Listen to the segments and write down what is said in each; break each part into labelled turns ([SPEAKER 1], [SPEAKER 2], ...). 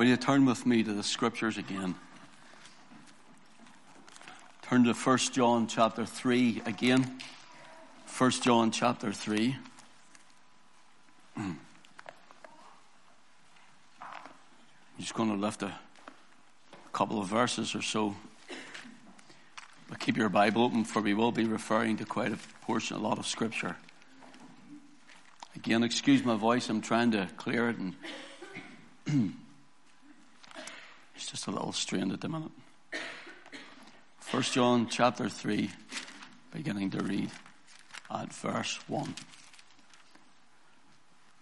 [SPEAKER 1] Will you turn with me to the scriptures again? Turn to 1 John chapter 3 again. 1 John chapter 3. I'm just going to lift a couple of verses or so. But keep your Bible open, for we will be referring to quite a portion, a lot of scripture. Again, excuse my voice, I'm trying to clear it, and it's just a little strained at the minute. 1 John chapter 3, beginning to read at verse 1.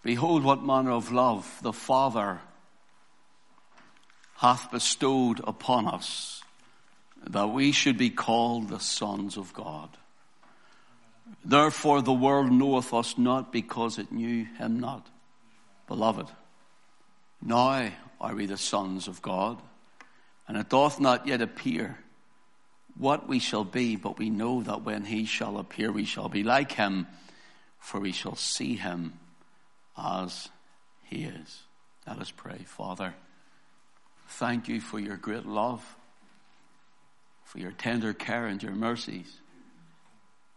[SPEAKER 1] Behold, what manner of love the Father hath bestowed upon us, that we should be called the sons of God. Therefore the world knoweth us not because it knew him not. Beloved, now are we the sons of God, and it doth not yet appear what we shall be, but we know that when he shall appear, we shall be like him, for we shall see him as he is. Let us pray. Father, thank you for your great love, for your tender care and your mercies.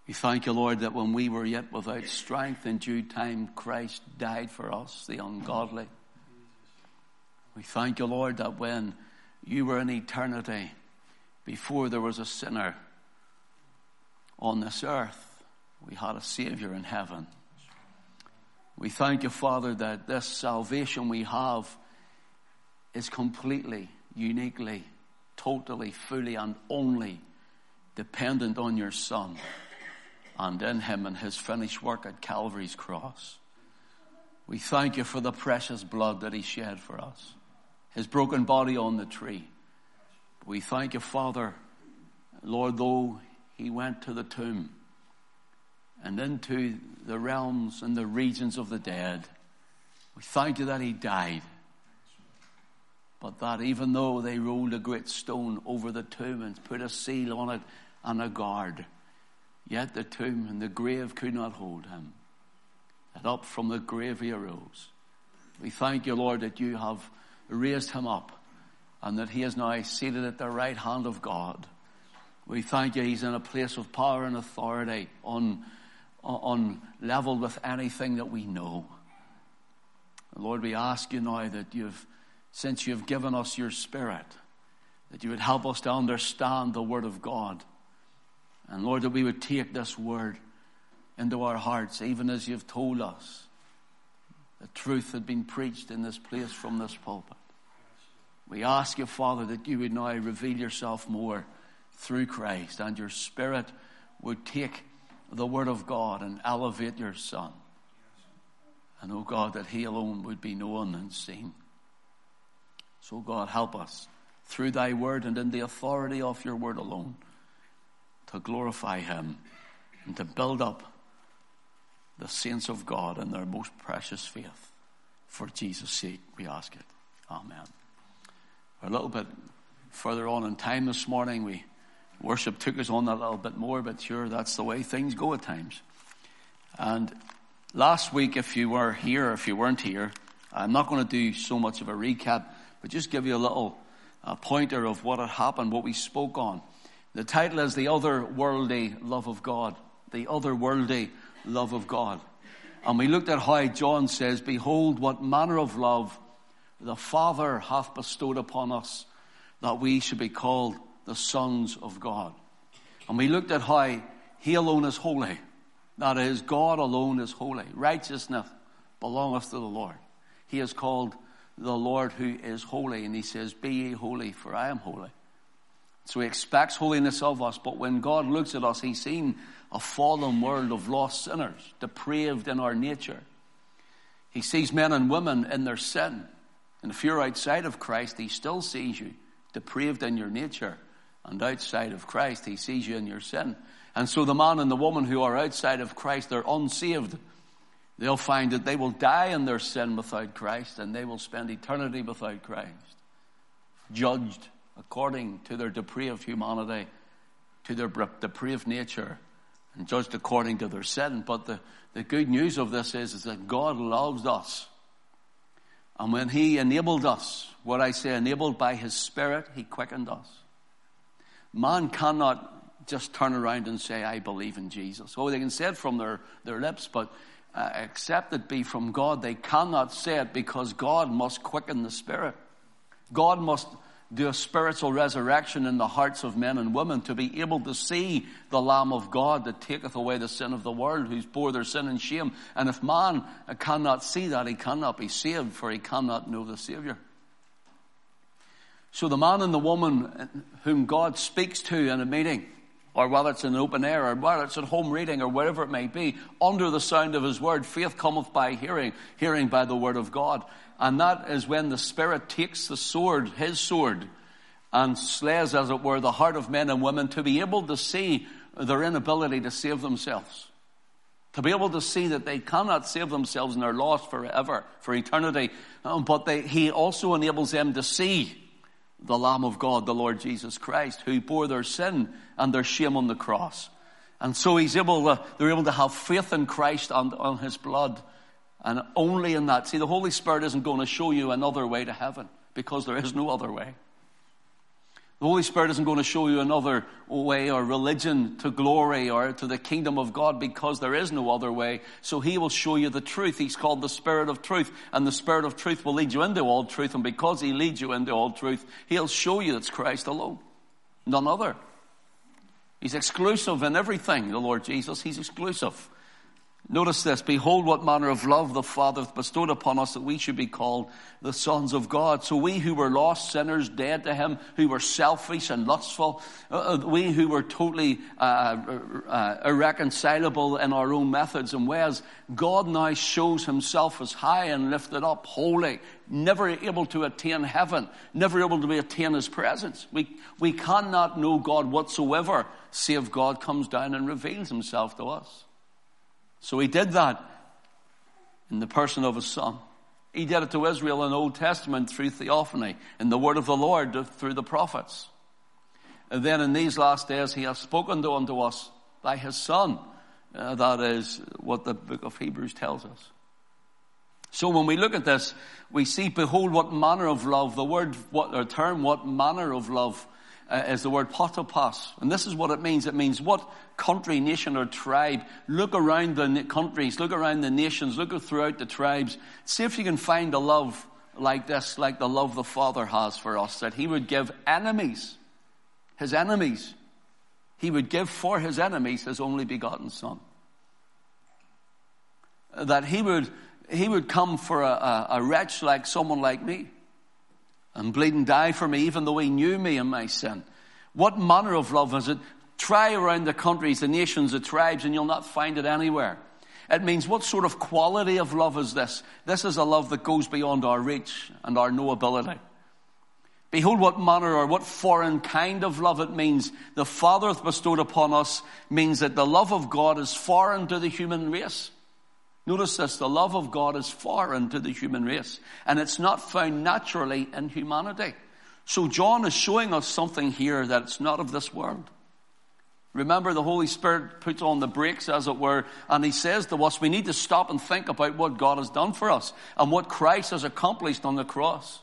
[SPEAKER 1] We thank you, Lord, that when we were yet without strength, in due time Christ died for us, the ungodly. We thank you, Lord, that when you were in eternity, before there was a sinner on this earth, we had a Savior in heaven. We thank you, Father, that this salvation we have is completely, uniquely, totally, fully, and only dependent on your Son and in Him and His finished work at Calvary's cross. We thank you for the precious blood that He shed for us, His broken body on the tree. We thank you, Father, Lord, though He went to the tomb and into the realms and the regions of the dead. We thank you that he died. But that even though they rolled a great stone over the tomb and put a seal on it and a guard, yet the tomb and the grave could not hold him. And up from the grave he arose. We thank you, Lord, that you have raised him up and that he is now seated at the right hand of God. We thank you, he's in a place of power and authority on on level with anything that we know. Lord, we ask you now that you've, since you've given us your spirit, that you would help us to understand the word of God. And Lord, that we would take this word into our hearts, even as you've told us the truth had been preached in this place from this pulpit. We ask you, Father, that you would now reveal yourself more through Christ and your spirit would take the Word of God and elevate your Son. And, oh God, that He alone would be known and seen. So, God, help us through Thy Word and in the authority of your Word alone to glorify Him and to build up the saints of God in their most precious faith. For Jesus' sake, we ask it. Amen. A little bit further on in time this morning. We worship took us on a little bit more, but sure, that's the way things go at times. And last week, if you were here, if you weren't here, I'm not going to do so much of a recap, but just give you a little pointer of what had happened, what we spoke on. The title is The Otherworldly Love of God. The Otherworldly Love of God. And we looked at how John says, Behold, what manner of love the Father hath bestowed upon us, that we should be called the sons of God. And we looked at how He alone is holy. That is, God alone is holy. Righteousness belongeth to the Lord. He is called the Lord who is holy, and He says, Be ye holy, for I am holy. So He expects holiness of us, but when God looks at us, He's seen a fallen world of lost sinners, depraved in our nature. He sees men and women in their sin. And if you're outside of Christ, He still sees you depraved in your nature and outside of Christ, he sees you in your sin. And so the man and the woman who are outside of Christ, they're unsaved. They'll find that they will die in their sin without Christ and they will spend eternity without Christ. Judged according to their depraved humanity, to their depraved nature, and judged according to their sin. But the, the good news of this is, is that God loves us. And when He enabled us, what I say, enabled by His Spirit, He quickened us. Man cannot just turn around and say, I believe in Jesus. Oh, they can say it from their, their lips, but uh, except it be from God, they cannot say it because God must quicken the Spirit. God must do a spiritual resurrection in the hearts of men and women to be able to see the Lamb of God that taketh away the sin of the world, who's bore their sin and shame. And if man cannot see that, he cannot be saved, for he cannot know the Savior. So the man and the woman whom God speaks to in a meeting, or whether it's in open air, or whether it's at home reading, or wherever it may be, under the sound of his word, faith cometh by hearing, hearing by the word of God. And that is when the Spirit takes the sword, his sword, and slays, as it were, the heart of men and women to be able to see their inability to save themselves. To be able to see that they cannot save themselves and are lost forever, for eternity. Um, but they, he also enables them to see the Lamb of God, the Lord Jesus Christ, who bore their sin and their shame on the cross. And so he's able to, they're able to have faith in Christ and on his blood. And only in that. See, the Holy Spirit isn't going to show you another way to heaven because there is no other way. The Holy Spirit isn't going to show you another way or religion to glory or to the kingdom of God because there is no other way. So He will show you the truth. He's called the Spirit of truth and the Spirit of truth will lead you into all truth. And because He leads you into all truth, He'll show you it's Christ alone. None other. He's exclusive in everything, the Lord Jesus. He's exclusive. Notice this. Behold what manner of love the Father hath bestowed upon us that we should be called the sons of God. So we who were lost sinners, dead to Him, who were selfish and lustful, uh, uh we who were totally uh, uh, irreconcilable in our own methods and ways, God now shows Himself as high and lifted up, holy, never able to attain heaven, never able to attain His presence. We, we cannot know God whatsoever, save God comes down and reveals Himself to us. So he did that in the person of his son. He did it to Israel in the Old Testament through theophany, in the word of the Lord through the prophets. And then in these last days, he has spoken to unto us by his son. Uh, that is what the book of Hebrews tells us. So when we look at this, we see, behold, what manner of love, the word, what, or term, what manner of love uh, is the word potapos. And this is what it means. It means what country, nation, or tribe. Look around the countries, look around the nations, look throughout the tribes. See if you can find a love like this, like the love the Father has for us, that He would give enemies, His enemies, He would give for His enemies His only begotten Son. That He would, He would come for a, a, a wretch like someone like me and bleed and die for me, even though he knew me and my sin. What manner of love is it? Try around the countries, the nations, the tribes, and you'll not find it anywhere. It means what sort of quality of love is this? This is a love that goes beyond our reach and our knowability. Behold what manner or what foreign kind of love it means. The Father hath bestowed upon us means that the love of God is foreign to the human race. Notice this, the love of God is foreign to the human race, and it's not found naturally in humanity. So John is showing us something here that it's not of this world. Remember, the Holy Spirit puts on the brakes, as it were, and He says to us, we need to stop and think about what God has done for us and what Christ has accomplished on the cross.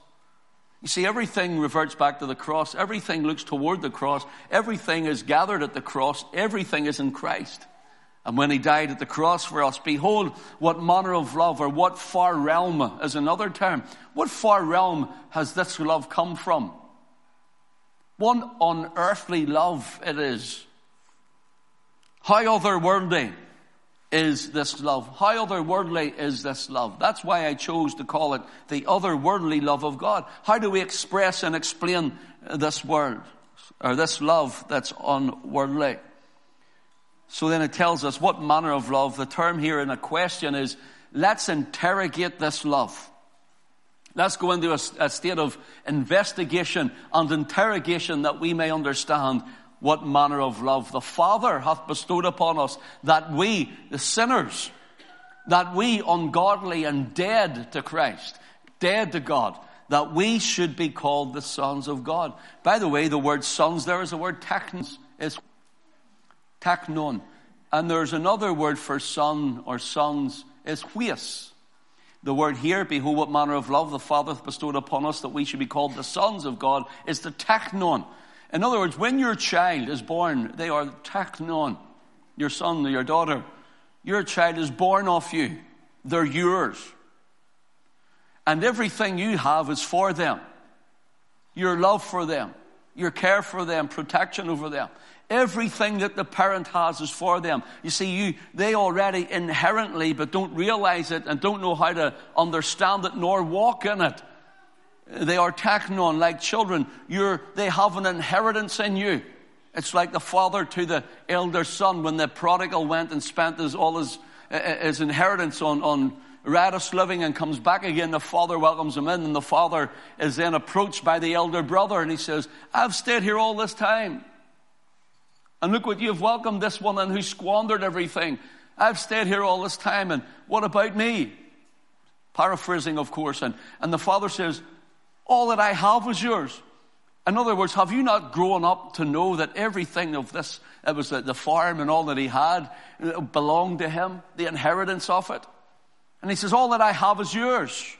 [SPEAKER 1] You see, everything reverts back to the cross. Everything looks toward the cross. Everything is gathered at the cross. Everything is in Christ. And when he died at the cross for us, behold, what manner of love, or what far realm is another term. What far realm has this love come from? What unearthly love it is. How otherworldly is this love? How otherworldly is this love? That's why I chose to call it the otherworldly love of God. How do we express and explain this word, or this love that's unworldly? So then it tells us what manner of love. The term here in a question is, let's interrogate this love. Let's go into a, a, state of investigation and interrogation that we may understand what manner of love the Father hath bestowed upon us, that we, the sinners, that we, ungodly and dead to Christ, dead to God, that we should be called the sons of God. By the way, the word sons there is a word technos. It's Teknon. And there's another word for son or sons is huios. The word here, behold what manner of love the Father hath bestowed upon us that we should be called the sons of God, is the teknon. In other words, when your child is born, they are teknon. Your son or your daughter. Your child is born of you. They're yours. And everything you have is for them. Your love for them, your care for them, protection over them. Everything that the parent has is for them. You see, you, they already inherently, but don't realize it and don't know how to understand it nor walk in it. They are teknon like children. You're, they have an inheritance in you. It's like the father to the elder son when the prodigal went and spent his, all his, uh, his inheritance on, on living and comes back again. The father welcomes him in, and the father is then approached by the elder brother, and he says, I've stayed here all this time. And look what you've welcomed this woman who squandered everything. I've stayed here all this time, and what about me? Paraphrasing, of course. And, and the father says, All that I have is yours. In other words, have you not grown up to know that everything of this, it was the, the farm and all that he had, uh, belonged to him, the inheritance of it? And he says, All that I have is yours.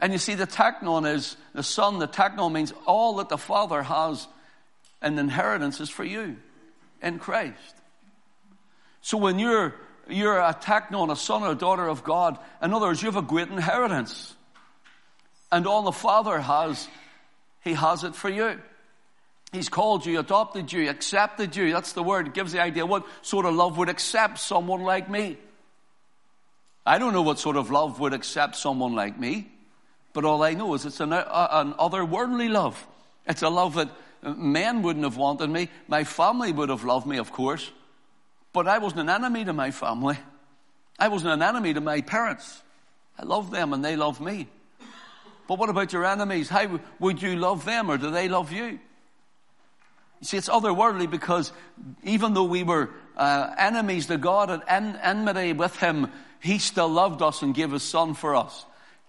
[SPEAKER 1] And you see, the teknon is the son, the teknon means all that the father has and inheritance is for you in Christ. So when you're, you're a teknon, a son or daughter of God, in other words, you have a great inheritance. And all the Father has, He has it for you. He's called you, adopted you, accepted you. That's the word. It gives the idea what sort of love would accept someone like me. I don't know what sort of love would accept someone like me, but all I know is it's an, uh, an otherworldly love. It's a love that Men wouldn't have wanted me. My family would have loved me, of course. But I wasn't an enemy to my family. I wasn't an enemy to my parents. I love them and they love me. But what about your enemies? How would you love them or do they love you? You see, it's otherworldly because even though we were uh, enemies to God and en- enmity with Him, He still loved us and gave His Son for us,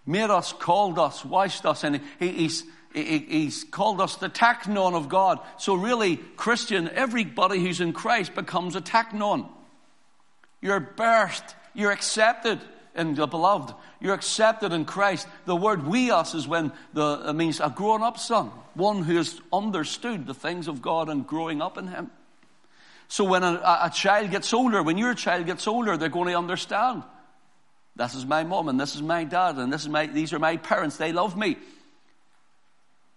[SPEAKER 1] made us, called us, washed us, and he, He's He's called us the teknon of God. So really, Christian, everybody who's in Christ becomes a teknon. You're birthed, you're accepted in the beloved. You're accepted in Christ. The word huios is when the, it means a grown up son, one who has understood the things of God and growing up in Him. So when a, a child gets older, when your child gets older, they're going to understand. This is my mom and this is my dad and this is my, these are my parents. They love me.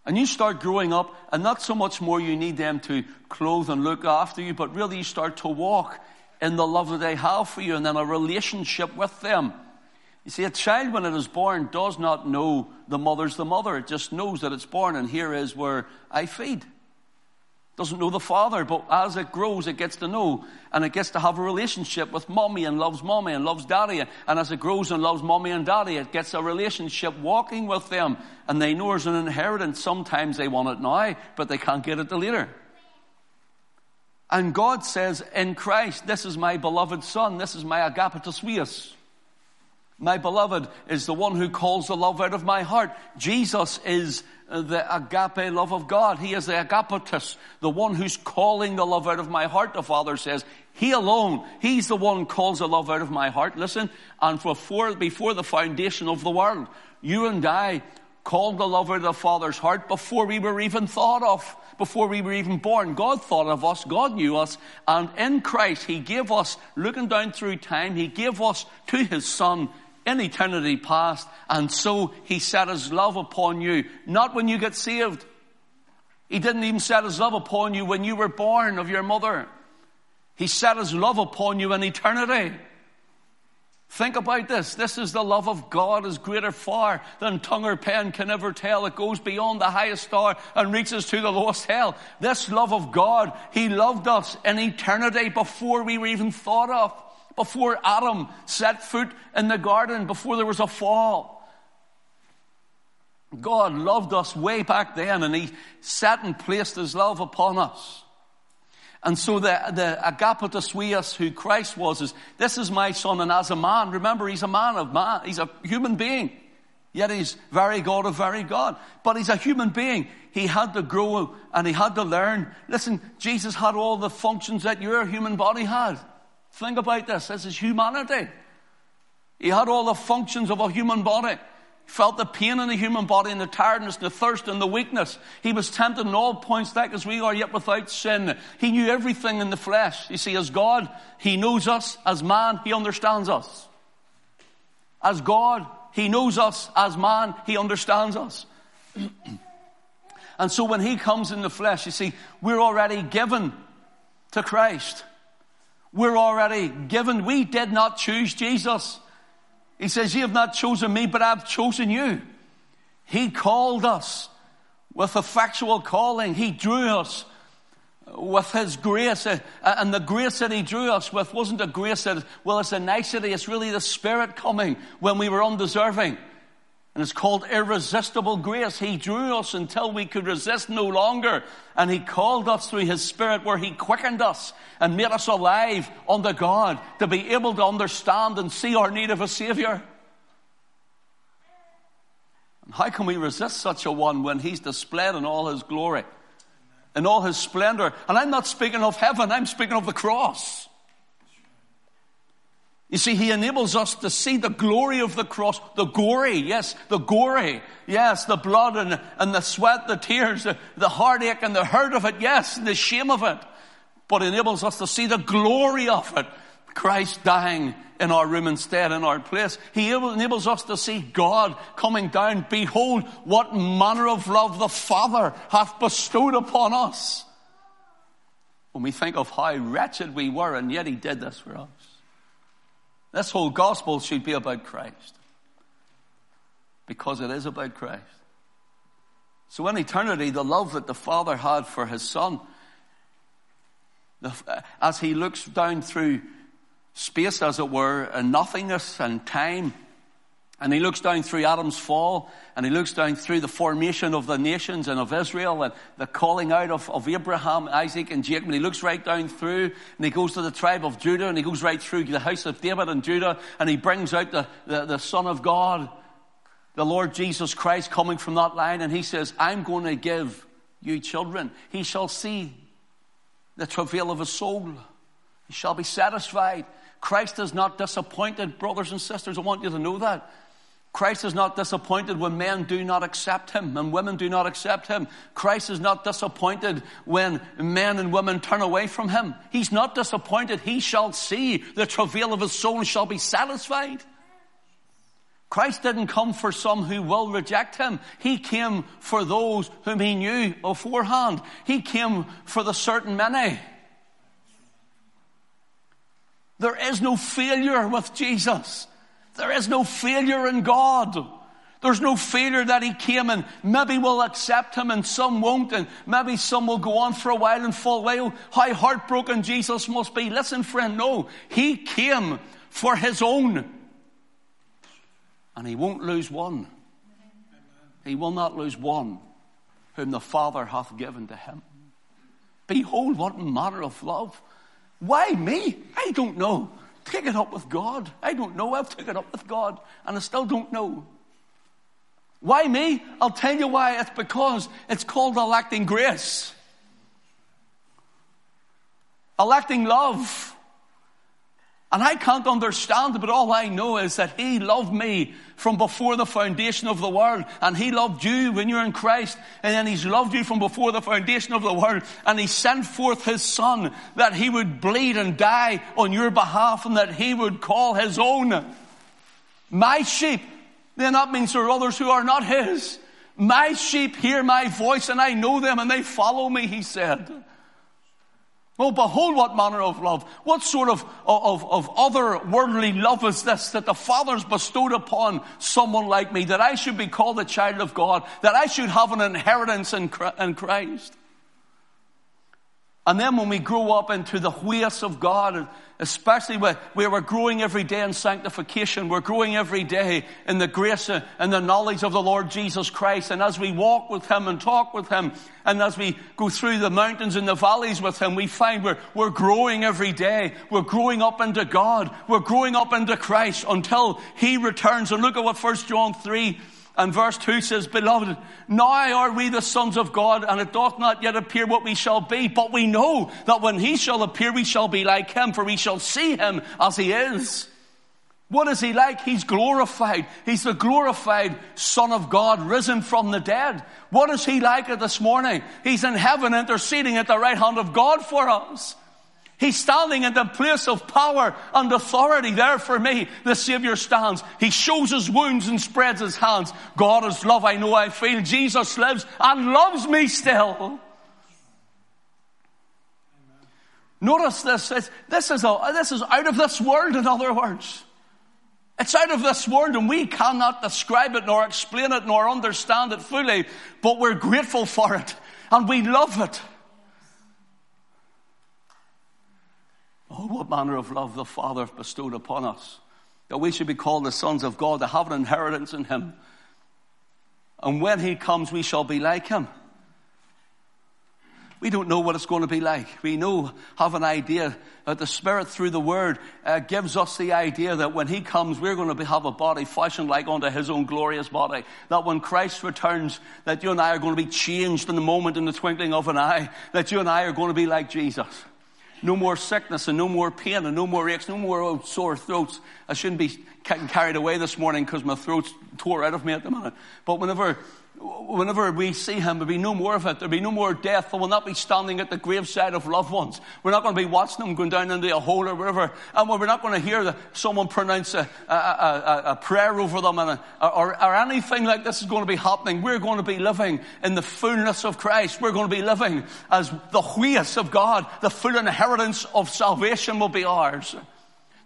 [SPEAKER 1] And you start growing up, and not so much more you need them to clothe and look after you, but really you start to walk in the love that they have for you and then a relationship with them. You see, a child when it is born does not know the mother's the mother. It just knows that it's born, and here is where I feed doesn't know the father, but as it grows, it gets to know and it gets to have a relationship with mommy and loves mommy and loves daddy. And as it grows and loves mommy and daddy, it gets a relationship walking with them and they know there's an inheritance. Sometimes they want it now, but they can't get it till later. And God says in Christ, this is my beloved son, this is my agapetos huios. My beloved is the one who calls the love out of my heart. Jesus is the agape love of God. He is the agapetos, the one who's calling the love out of my heart, the Father says. He alone, He's the one calls the love out of my heart. Listen, and before, before the foundation of the world, you and I called the love out of the Father's heart before we were even thought of, before we were even born. God thought of us, God knew us, and in Christ He gave us, looking down through time, He gave us to His Son in eternity past, and so he set his love upon you, not when you get saved. He didn't even set his love upon you when you were born of your mother. He set his love upon you in eternity. Think about this. This is the love of God is greater far than tongue or pen can ever tell. It goes beyond the highest star and reaches to the lowest hell. This love of God, He loved us in eternity before we were even thought of before Adam set foot in the garden, before there was a fall. God loved us way back then and He set and placed His love upon us. And so the, the agapetos huios who Christ was is, this is my son and as a man, remember he's a man of man, he's a human being. Yet he's very God of very God. But he's a human being. He had to grow and he had to learn. Listen, Jesus had all the functions that your human body had. Think about this. This is humanity. He had all the functions of a human body. He felt the pain in the human body and the tiredness, the thirst and the weakness. He was tempted in all points like as we are, yet without sin. He knew everything in the flesh. You see, as God, He knows us. As man, He understands us. As God, He knows us. As man, He understands us. and so when He comes in the flesh, you see, we're already given to Christ. We're already given. We did not choose Jesus. He says, You have not chosen me, but I've chosen you. He called us with effectual calling. He drew us with His grace. Uh, and the grace that He drew us with wasn't a grace that, well, it's a nicety. It's really the Spirit coming when we were undeserving. And it's called irresistible grace. He drew us until we could resist no longer. And He called us through His Spirit where He quickened us and made us alive unto God to be able to understand and see our need of a Savior. And how can we resist such a one when He's displayed in all His glory, in all His splendor? And I'm not speaking of heaven, I'm speaking of the cross. You see, he enables us to see the glory of the cross, the glory, yes, the glory, yes, the blood and, and the sweat, the tears, the, the heartache and the hurt of it, yes, and the shame of it. But enables us to see the glory of it. Christ dying in our room instead, in our place. He enables us to see God coming down. Behold, what manner of love the Father hath bestowed upon us. When we think of how wretched we were, and yet He did this for us. This whole gospel should be about Christ. Because it is about Christ. So in eternity, the love that the Father had for His Son, as He looks down through space, as it were, and nothingness and time, and he looks down through Adam's fall, and he looks down through the formation of the nations and of Israel, and the calling out of, of Abraham, Isaac, and Jacob. And he looks right down through, and he goes to the tribe of Judah, and he goes right through the house of David and Judah, and he brings out the, the, the Son of God, the Lord Jesus Christ, coming from that line, and he says, I'm going to give you children. He shall see the travail of his soul. He shall be satisfied. Christ is not disappointed, brothers and sisters. I want you to know that. Christ is not disappointed when men do not accept him and women do not accept him. Christ is not disappointed when men and women turn away from him. He's not disappointed. He shall see the travail of his soul and shall be satisfied. Christ didn't come for some who will reject him. He came for those whom he knew beforehand. He came for the certain many. There is no failure with Jesus. There is no failure in God. There's no failure that he came and maybe we'll accept him and some won't and maybe some will go on for a while and fall away. How heartbroken Jesus must be. Listen, friend, no. He came for his own. And he won't lose one. He will not lose one whom the Father hath given to him. Behold, what manner of love. Why me? I don't know. Take it up with God. I don't know. I've taken it up with God and I still don't know. Why me? I'll tell you why. It's because it's called electing grace. Electing love. And I can't understand it, but all I know is that He loved me from before the foundation of the world. And He loved you when you're in Christ. And then He's loved you from before the foundation of the world. And He sent forth His Son that He would bleed and die on your behalf and that He would call His own. My sheep. Then that means there are others who are not His. My sheep hear my voice and I know them and they follow me, He said. Oh, behold what manner of love. What sort of, of, of other worldly love is this that the Father's bestowed upon someone like me, that I should be called a child of God, that I should have an inheritance in Christ? And then when we grow up into the ways of God, especially where we're growing every day in sanctification, we're growing every day in the grace and the knowledge of the Lord Jesus Christ. And as we walk with Him and talk with Him, and as we go through the mountains and the valleys with Him, we find we're, we're growing every day. We're growing up into God. We're growing up into Christ until He returns. And look at what 1 John 3 and verse 2 says, Beloved, now are we the sons of God, and it doth not yet appear what we shall be, but we know that when he shall appear, we shall be like him, for we shall see him as he is. What is he like? He's glorified. He's the glorified Son of God risen from the dead. What is he like this morning? He's in heaven interceding at the right hand of God for us. He's standing in the place of power and authority there for me. The Savior stands. He shows his wounds and spreads his hands. God is love. I know I feel. Jesus lives and loves me still. Notice this. This is, a, this is out of this world, in other words. It's out of this world and we cannot describe it nor explain it nor understand it fully, but we're grateful for it and we love it. Oh, what manner of love the Father bestowed upon us, that we should be called the sons of God, to have an inheritance in Him. And when He comes, we shall be like Him. We don't know what it's going to be like. We know, have an idea that the Spirit through the Word uh, gives us the idea that when He comes, we're going to be, have a body fashioned like unto His own glorious body. That when Christ returns, that you and I are going to be changed in the moment, in the twinkling of an eye. That you and I are going to be like Jesus. No more sickness and no more pain and no more aches, no more oh, sore throats. I shouldn't be getting carried away this morning because my throat's tore out of me at the minute. But whenever whenever we see him, there'll be no more of it. There'll be no more death. We'll not be standing at the graveside of loved ones. We're not going to be watching them going down into a hole or whatever. And we're not going to hear someone pronounce a, a, a, a prayer over them a, or, or anything like this is going to be happening. We're going to be living in the fullness of Christ. We're going to be living as the huios of God. The full inheritance of salvation will be ours.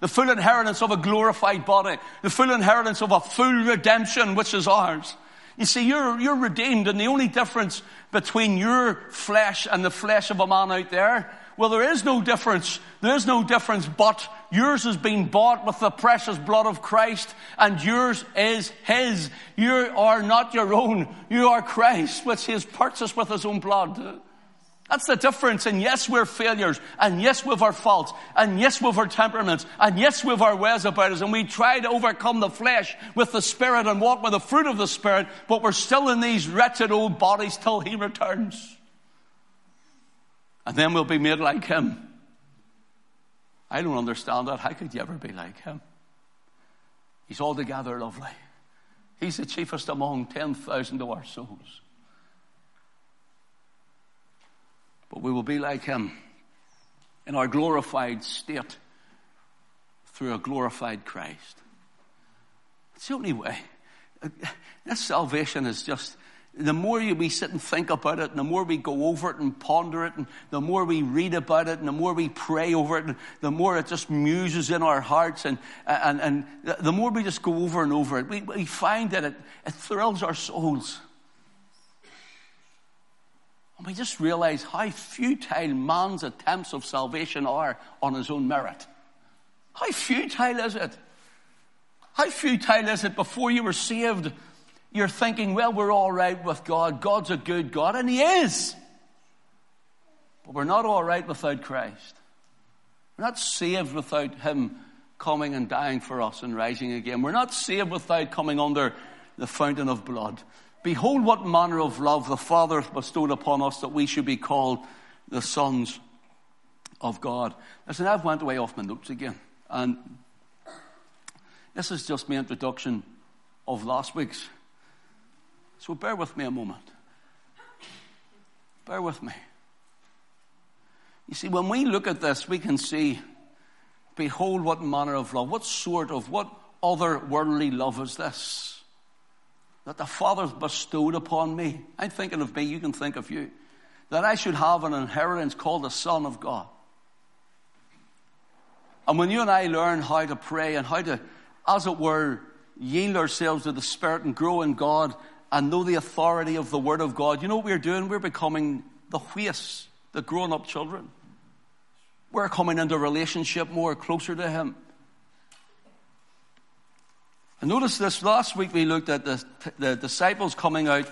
[SPEAKER 1] The full inheritance of a glorified body. The full inheritance of a full redemption which is ours. You see, you're, you're redeemed, and the only difference between your flesh and the flesh of a man out there, well, there is no difference. There is no difference, but yours has been bought with the precious blood of Christ, and yours is His. You are not your own. You are Christ, which He has purchased with His own blood. That's the difference. And yes, we're failures. And yes, we've our faults. And yes, we've our temperaments. And yes, we've our ways about us. And we try to overcome the flesh with the Spirit and walk with the fruit of the Spirit. But we're still in these wretched old bodies till He returns. And then we'll be made like Him. I don't understand that. How could you ever be like Him? He's altogether lovely. He's the chiefest among 10,000 of our souls. But we will be like him in our glorified state through a glorified Christ. It's the only way. This salvation is just, the more we sit and think about it, and the more we go over it and ponder it, and the more we read about it, and the more we pray over it, and the more it just muses in our hearts, and, and, and the more we just go over and over it, we, we find that it, it thrills our souls. And we just realize how futile man's attempts of salvation are on his own merit. How futile is it? How futile is it before you were saved? You're thinking, well, we're all right with God. God's a good God, and He is. But we're not all right without Christ. We're not saved without Him coming and dying for us and rising again. We're not saved without coming under the fountain of blood. Behold, what manner of love the Father hath bestowed upon us that we should be called the sons of God. Listen, I've went away off my notes again. And this is just my introduction of last week's. So bear with me a moment. Bear with me. You see, when we look at this, we can see, behold, what manner of love, what sort of, what other worldly love is this? That the Father bestowed upon me. I'm thinking of me, you can think of you. That I should have an inheritance called the Son of God. And when you and I learn how to pray and how to, as it were, yield ourselves to the Spirit and grow in God and know the authority of the Word of God, you know what we're doing? We're becoming the huios, the grown up children. We're coming into relationship more closer to Him. And notice this last week we looked at the, the disciples coming out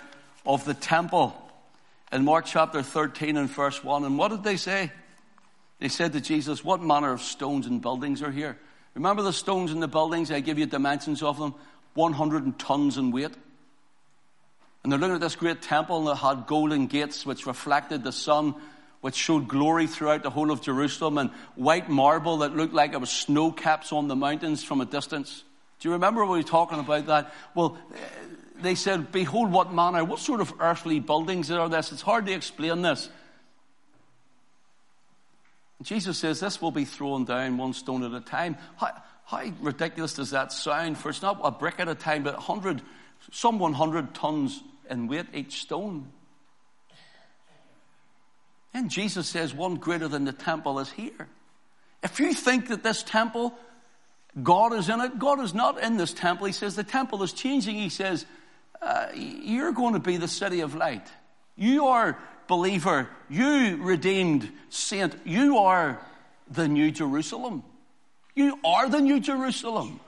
[SPEAKER 1] of the temple in Mark chapter 13 and verse 1. And what did they say? They said to Jesus, What manner of stones and buildings are here? Remember the stones and the buildings? I give you dimensions of them 100 tons in weight. And they're looking at this great temple that had golden gates which reflected the sun which showed glory throughout the whole of Jerusalem, and white marble that looked like it was snow caps on the mountains from a distance. Do you remember we were talking about that? Well, they said, Behold, what manner, what sort of earthly buildings are this? It's hard to explain this. Jesus says this will be thrown down one stone at a time. How, how ridiculous does that sound? For it's not a brick at a time, but 100, some 100 tons in weight each stone. And Jesus says, one greater than the temple is here. If you think that this temple, God is in it, God is not in this temple. He says the temple is changing. He says, uh, you're going to be the city of light. You are believer, you redeemed saint, you are the New Jerusalem. You are the New Jerusalem.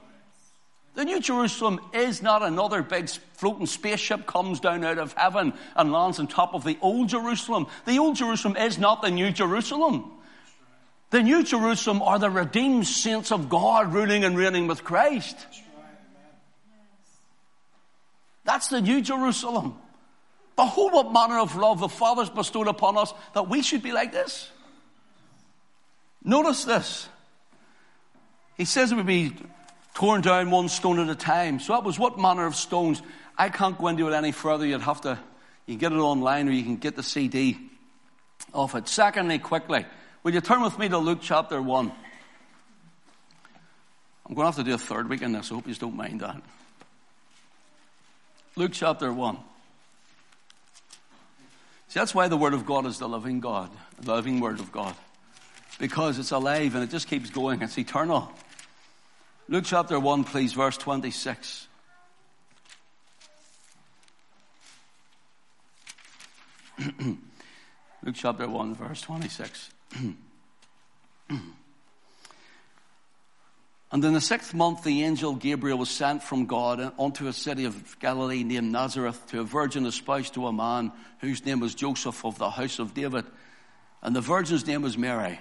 [SPEAKER 1] The New Jerusalem is not another big floating spaceship comes down out of heaven and lands on top of the old Jerusalem. The old Jerusalem is not the New Jerusalem. The New Jerusalem are the redeemed saints of God ruling and reigning with Christ. That's the New Jerusalem. Behold, what manner of love the Father's bestowed upon us that we should be like this. Notice this. He says it would be torn down one stone at a time. So that was what manner of stones. I can't go into it any further. You'd have to, you can get it online or you can get the CD of it. Secondly, quickly, will you turn with me to Luke chapter 1? I'm going to have to do a third week in this. I hope you don't mind that. Luke chapter 1. See, that's why the Word of God is the living God, the living Word of God. Because it's alive and it just keeps going. It's eternal. Luke chapter 1, please, verse 26. Luke chapter 1, verse 26. And in the sixth month, the angel Gabriel was sent from God unto a city of Galilee named Nazareth to a virgin espoused to a man whose name was Joseph of the house of David. And the virgin's name was Mary.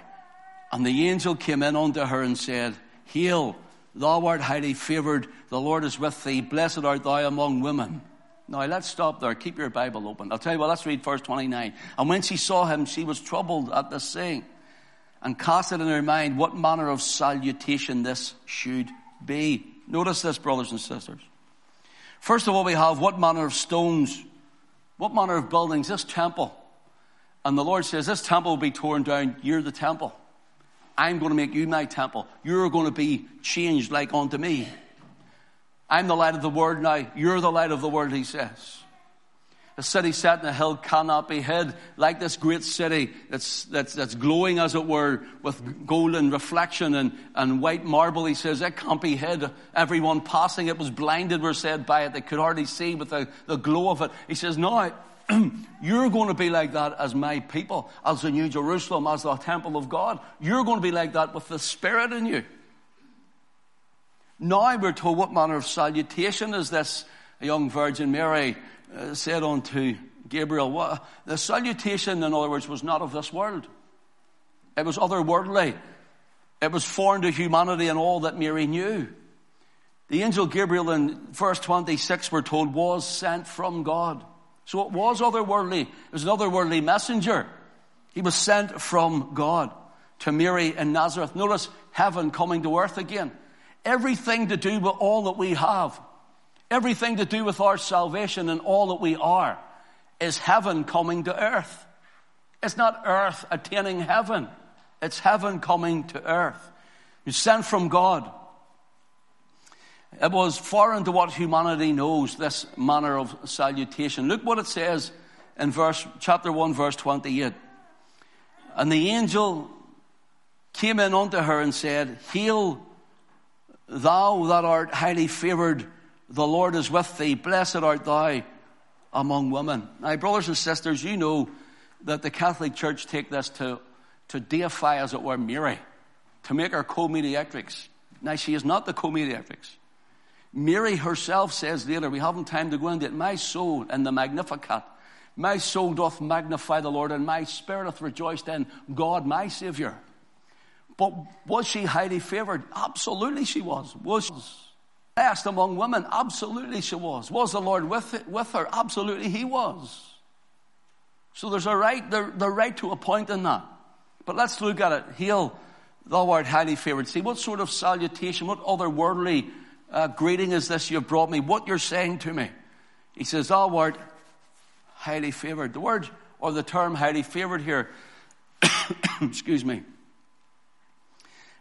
[SPEAKER 1] And the angel came in unto her and said, Hail, thou art highly favored. The Lord is with thee. Blessed art thou among women. Now let's stop there. Keep your Bible open. I'll tell you what, let's read verse 29. And when she saw him, she was troubled at the saying and cast it in her mind what manner of salutation this should be. Notice this, brothers and sisters. First of all, we have what manner of stones, what manner of buildings, this temple. And the Lord says, This temple will be torn down. You're the temple. I'm going to make you my temple. You're going to be changed like unto me. I'm the light of the world now. You're the light of the world, he says. A city set in a hill cannot be hid, like this great city that's, that's, that's glowing, as it were, with golden reflection and, and white marble. He says, it can't be hid. Everyone passing it was blinded, were said by it. They could hardly see with the, the glow of it. He says, no, you're going to be like that as my people, as the New Jerusalem, as the temple of God. You're going to be like that with the Spirit in you. Now we're told what manner of salutation is this young Virgin Mary uh, said unto Gabriel, what, the salutation, in other words, was not of this world. It was otherworldly. It was foreign to humanity and all that Mary knew. The angel Gabriel in verse 26, we're told, was sent from God. So it was otherworldly. It was an otherworldly messenger. He was sent from God to Mary in Nazareth. Notice heaven coming to earth again. Everything to do with all that we have Everything to do with our salvation and all that we are is heaven coming to earth. It's not earth attaining heaven. It's heaven coming to earth. It's sent from God. It was foreign to what humanity knows, this manner of salutation. Look what it says in verse, chapter 1, verse 28. And the angel came in unto her and said, Hail, thou that art highly favored the Lord is with thee. Blessed art thou among women. Now, brothers and sisters, you know that the Catholic Church take this to, to deify, as it were, Mary, to make her co-mediatrix. Now, she is not the co-mediatrix. Mary herself says later, we haven't time to go into it, my soul in the Magnificat, my soul doth magnify the Lord, and my spirit hath rejoiced in God, my Savior. But was she highly favored? Absolutely she was. Was she? Blessed among women? Absolutely she was. Was the Lord with, it, with her? Absolutely he was. So there's a right, the, the right to a point in that. But let's look at it. Hail, thou art highly favored. See, what sort of salutation, what otherworldly uh, greeting is this you've brought me? What you're saying to me? He says, thou art highly favored. The word or the term highly favored here, excuse me,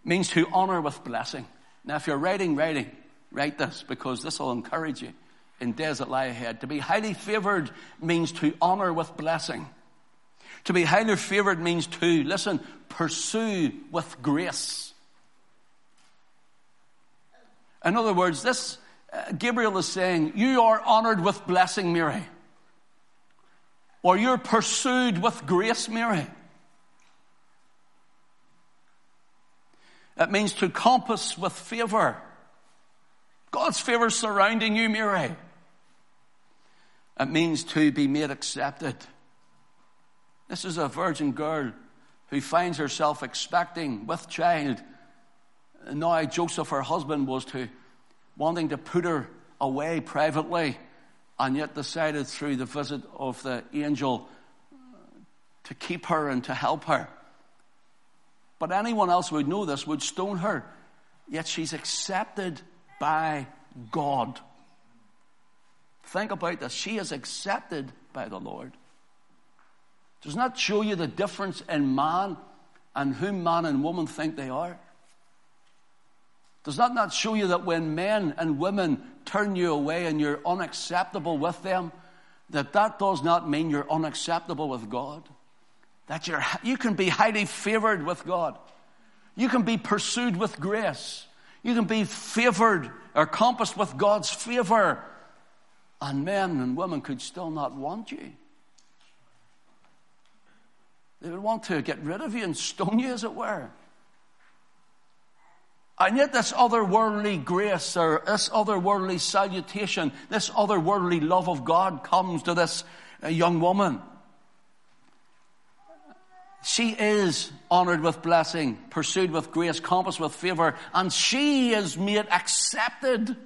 [SPEAKER 1] means to honor with blessing. Now, if you're writing, writing, write this because this will encourage you in days that lie ahead. To be highly favored means to honor with blessing. To be highly favored means to, listen, pursue with grace. In other words, this, uh, Gabriel is saying, you are honored with blessing, Mary. Or you're pursued with grace, Mary. It means to compass with favor. God's favor surrounding you, Mary. It means to be made accepted. This is a virgin girl who finds herself expecting with child. And now Joseph, her husband, was to wanting to put her away privately, and yet decided through the visit of the angel to keep her and to help her. But anyone else would know this would stone her. Yet she's accepted by God. Think about this. She is accepted by the Lord. Does not show you the difference in man and whom man and woman think they are? Does that not show you that when men and women turn you away and you're unacceptable with them, that that does not mean you're unacceptable with God? That you're, you can be highly favored with God. You can be pursued with grace. You can be favored or compassed with God's favor. And men and women could still not want you. They would want to get rid of you and stone you, as it were. And yet, this otherworldly grace or this otherworldly salutation, this otherworldly love of God comes to this uh, young woman. She is honored with blessing, pursued with grace, compassed with favor, and she is made accepted.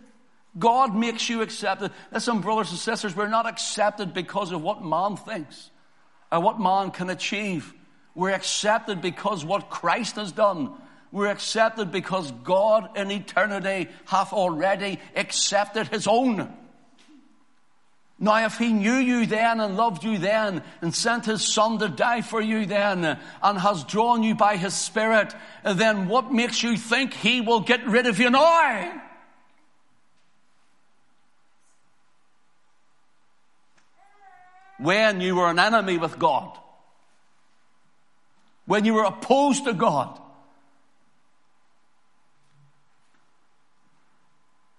[SPEAKER 1] God makes you accepted. Listen, brothers and sisters, we're not accepted because of what man thinks or what man can achieve. We're accepted because what Christ has done. We're accepted because God in eternity hath already accepted his own. Now, if he knew you then and loved you then and sent his son to die for you then and has drawn you by his spirit, then what makes you think he will get rid of you now? When you were an enemy with God, when you were opposed to God,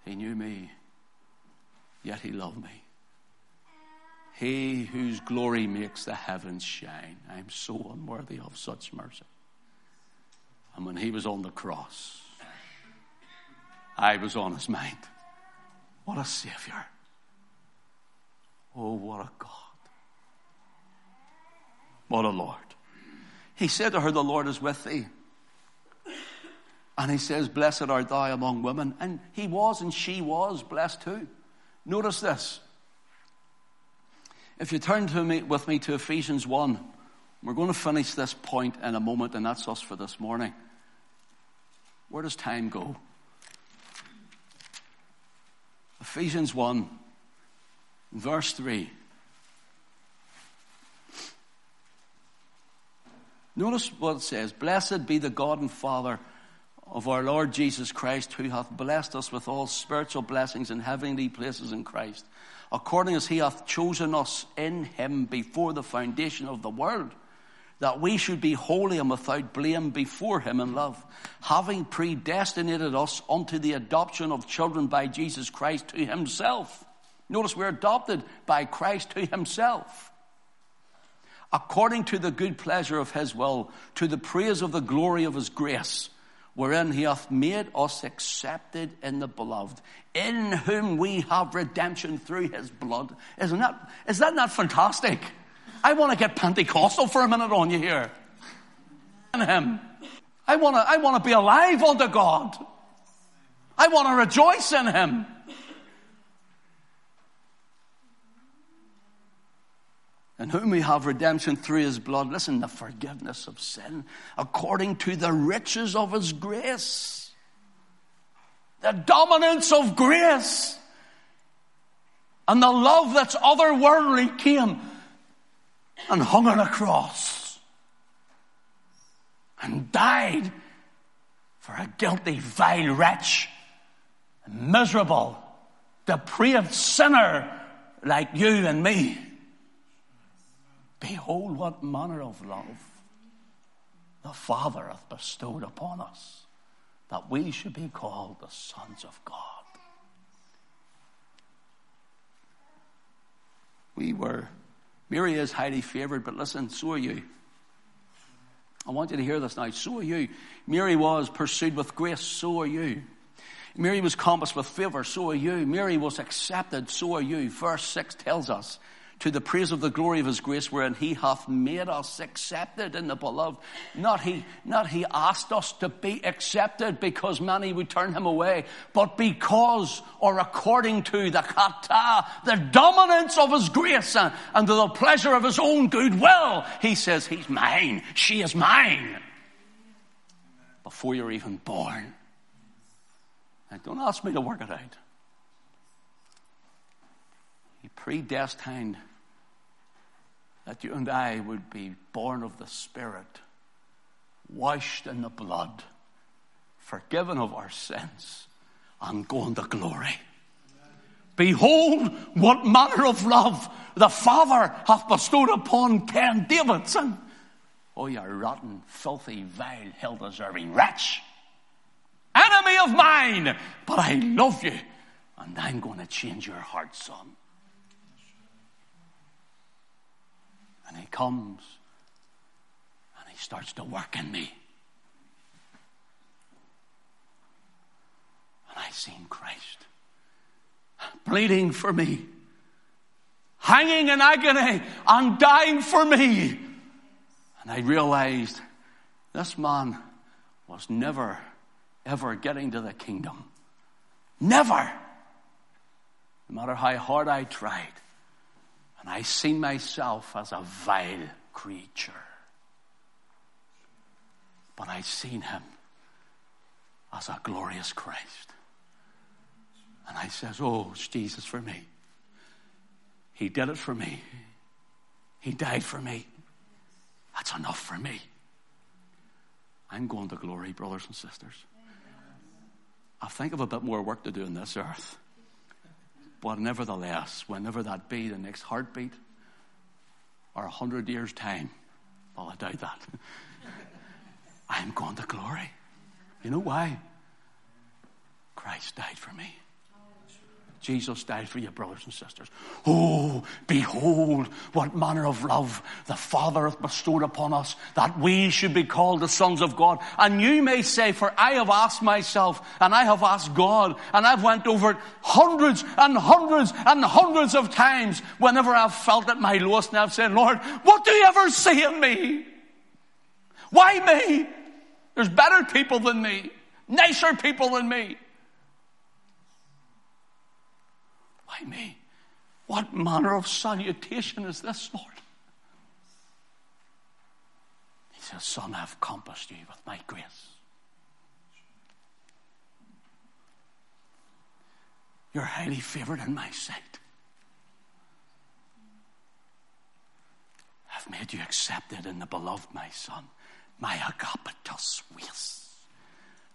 [SPEAKER 1] he knew me, yet he loved me. He whose glory makes the heavens shine. I am so unworthy of such mercy. And when he was on the cross, I was on his mind. What a Savior. Oh, what a God. What a Lord. He said to her, The Lord is with thee. And he says, Blessed art thou among women. And he was and she was blessed too. Notice this. If you turn to me, with me to Ephesians 1, we're going to finish this point in a moment, and that's us for this morning. Where does time go? Ephesians 1, verse 3. Notice what it says Blessed be the God and Father of our Lord Jesus Christ, who hath blessed us with all spiritual blessings in heavenly places in Christ according as he hath chosen us in him before the foundation of the world, that we should be holy and without blame before him in love, having predestinated us unto the adoption of children by Jesus Christ to himself. Notice we're adopted by Christ to himself. According to the good pleasure of his will, to the praise of the glory of his grace wherein he hath made us accepted in the beloved, in whom we have redemption through his blood. Isn't that, is that not fantastic? I want to get Pentecostal for a minute on you here. Him. I want to, I want to be alive unto God. I want to rejoice in him. In whom we have redemption through his blood. Listen, the forgiveness of sin according to the riches of his grace. The dominance of grace. And the love that's otherworldly came and hung on a cross and died for a guilty, vile wretch, miserable, depraved sinner like you and me. Behold, what manner of love the Father hath bestowed upon us, that we should be called the sons of God. We were, Mary is highly favored, but listen, so are you. I want you to hear this now. So are you. Mary was pursued with grace. So are you. Mary was compassed with favor. So are you. Mary was accepted. So are you. Verse 6 tells us to the praise of the glory of his grace wherein he hath made us accepted in the beloved. Not he, not he asked us to be accepted because many would turn him away, but because or according to the kata, the dominance of his grace and, to the pleasure of his own good will, he says, he's mine, she is mine. Before you're even born. Don't ask me to work it out. Predestined that you and I would be born of the Spirit, washed in the blood, forgiven of our sins, and going to glory. Behold, what manner of love the Father hath bestowed upon Ken Davidson. Oh, you rotten, filthy, vile, hell deserving wretch. Enemy of mine, but I love you, and I'm going to change your heart, son. And he comes and he starts to work in me. And I've seen Christ bleeding for me, hanging in agony and dying for me. And I realized this man was never, ever getting to the kingdom. Never. No matter how hard I tried. And I see myself as a vile creature. But I seen him as a glorious Christ. And I says, Oh, it's Jesus for me. He did it for me. He died for me. That's enough for me. I'm going to glory, brothers and sisters. I think of a bit more work to do on this earth. But nevertheless, whenever that be, the next heartbeat, or a hundred years' time, well, I doubt that. I'm going to glory. You know why? Christ died for me. Jesus died for you, brothers and sisters. Oh, behold, what manner of love the Father hath bestowed upon us, that we should be called the sons of God. And you may say, for I have asked myself, and I have asked God, and I've went over it hundreds and hundreds and hundreds of times whenever I've felt at my lowest, and I've said, Lord, what do you ever see in me? Why me? There's better people than me, nicer people than me. Why me? What manner of salutation is this, Lord? He says, Son, I've compassed you with my grace. You're highly favored in my sight. I've made you accepted in the beloved, my son, my agapetos huios,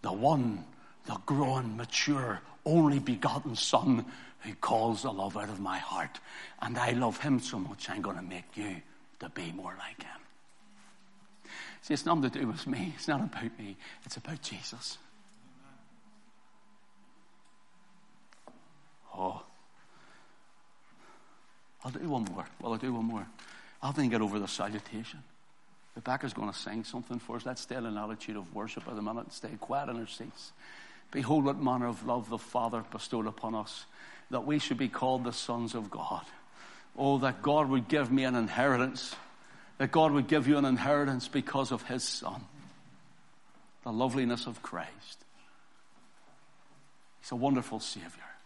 [SPEAKER 1] the one, the grown, mature, only begotten son who calls the love out of my heart. And I love him so much, I'm going to make you to be more like him. See, it's nothing to do with me. It's not about me. It's about Jesus. Oh. I'll do one more. Well, I'll do one more. I'll then get over the salutation. Rebecca's going to sing something for us. Let's stay in an attitude of worship at the minute stay quiet in our seats. Behold, what manner of love the Father bestowed upon us that we should be called the sons of God. Oh, that God would give me an inheritance, that God would give you an inheritance because of His Son. The loveliness of Christ. He's a wonderful Savior.